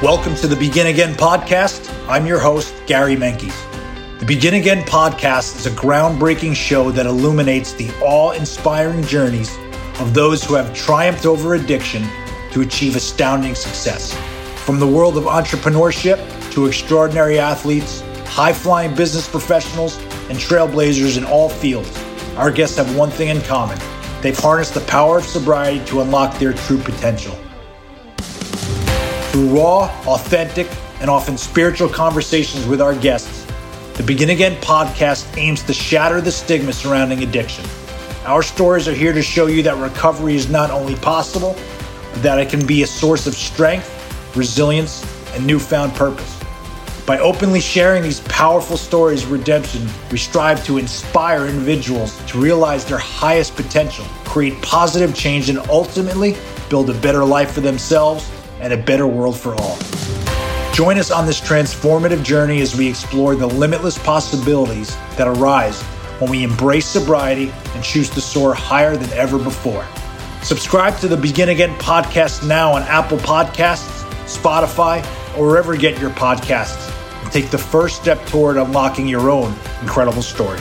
Welcome to the Begin Again podcast. I'm your host, Gary Menkes. The Begin Again podcast is a groundbreaking show that illuminates the awe inspiring journeys of those who have triumphed over addiction to achieve astounding success. From the world of entrepreneurship to extraordinary athletes, high flying business professionals, and trailblazers in all fields, our guests have one thing in common they've harnessed the power of sobriety to unlock their true potential. Through raw, authentic, and often spiritual conversations with our guests, the Begin Again podcast aims to shatter the stigma surrounding addiction. Our stories are here to show you that recovery is not only possible, but that it can be a source of strength, resilience, and newfound purpose. By openly sharing these powerful stories of redemption, we strive to inspire individuals to realize their highest potential, create positive change, and ultimately build a better life for themselves and a better world for all. Join us on this transformative journey as we explore the limitless possibilities that arise when we embrace sobriety and choose to soar higher than ever before. Subscribe to the Begin Again podcast now on Apple Podcasts, Spotify, or wherever you get your podcasts. And take the first step toward unlocking your own incredible story.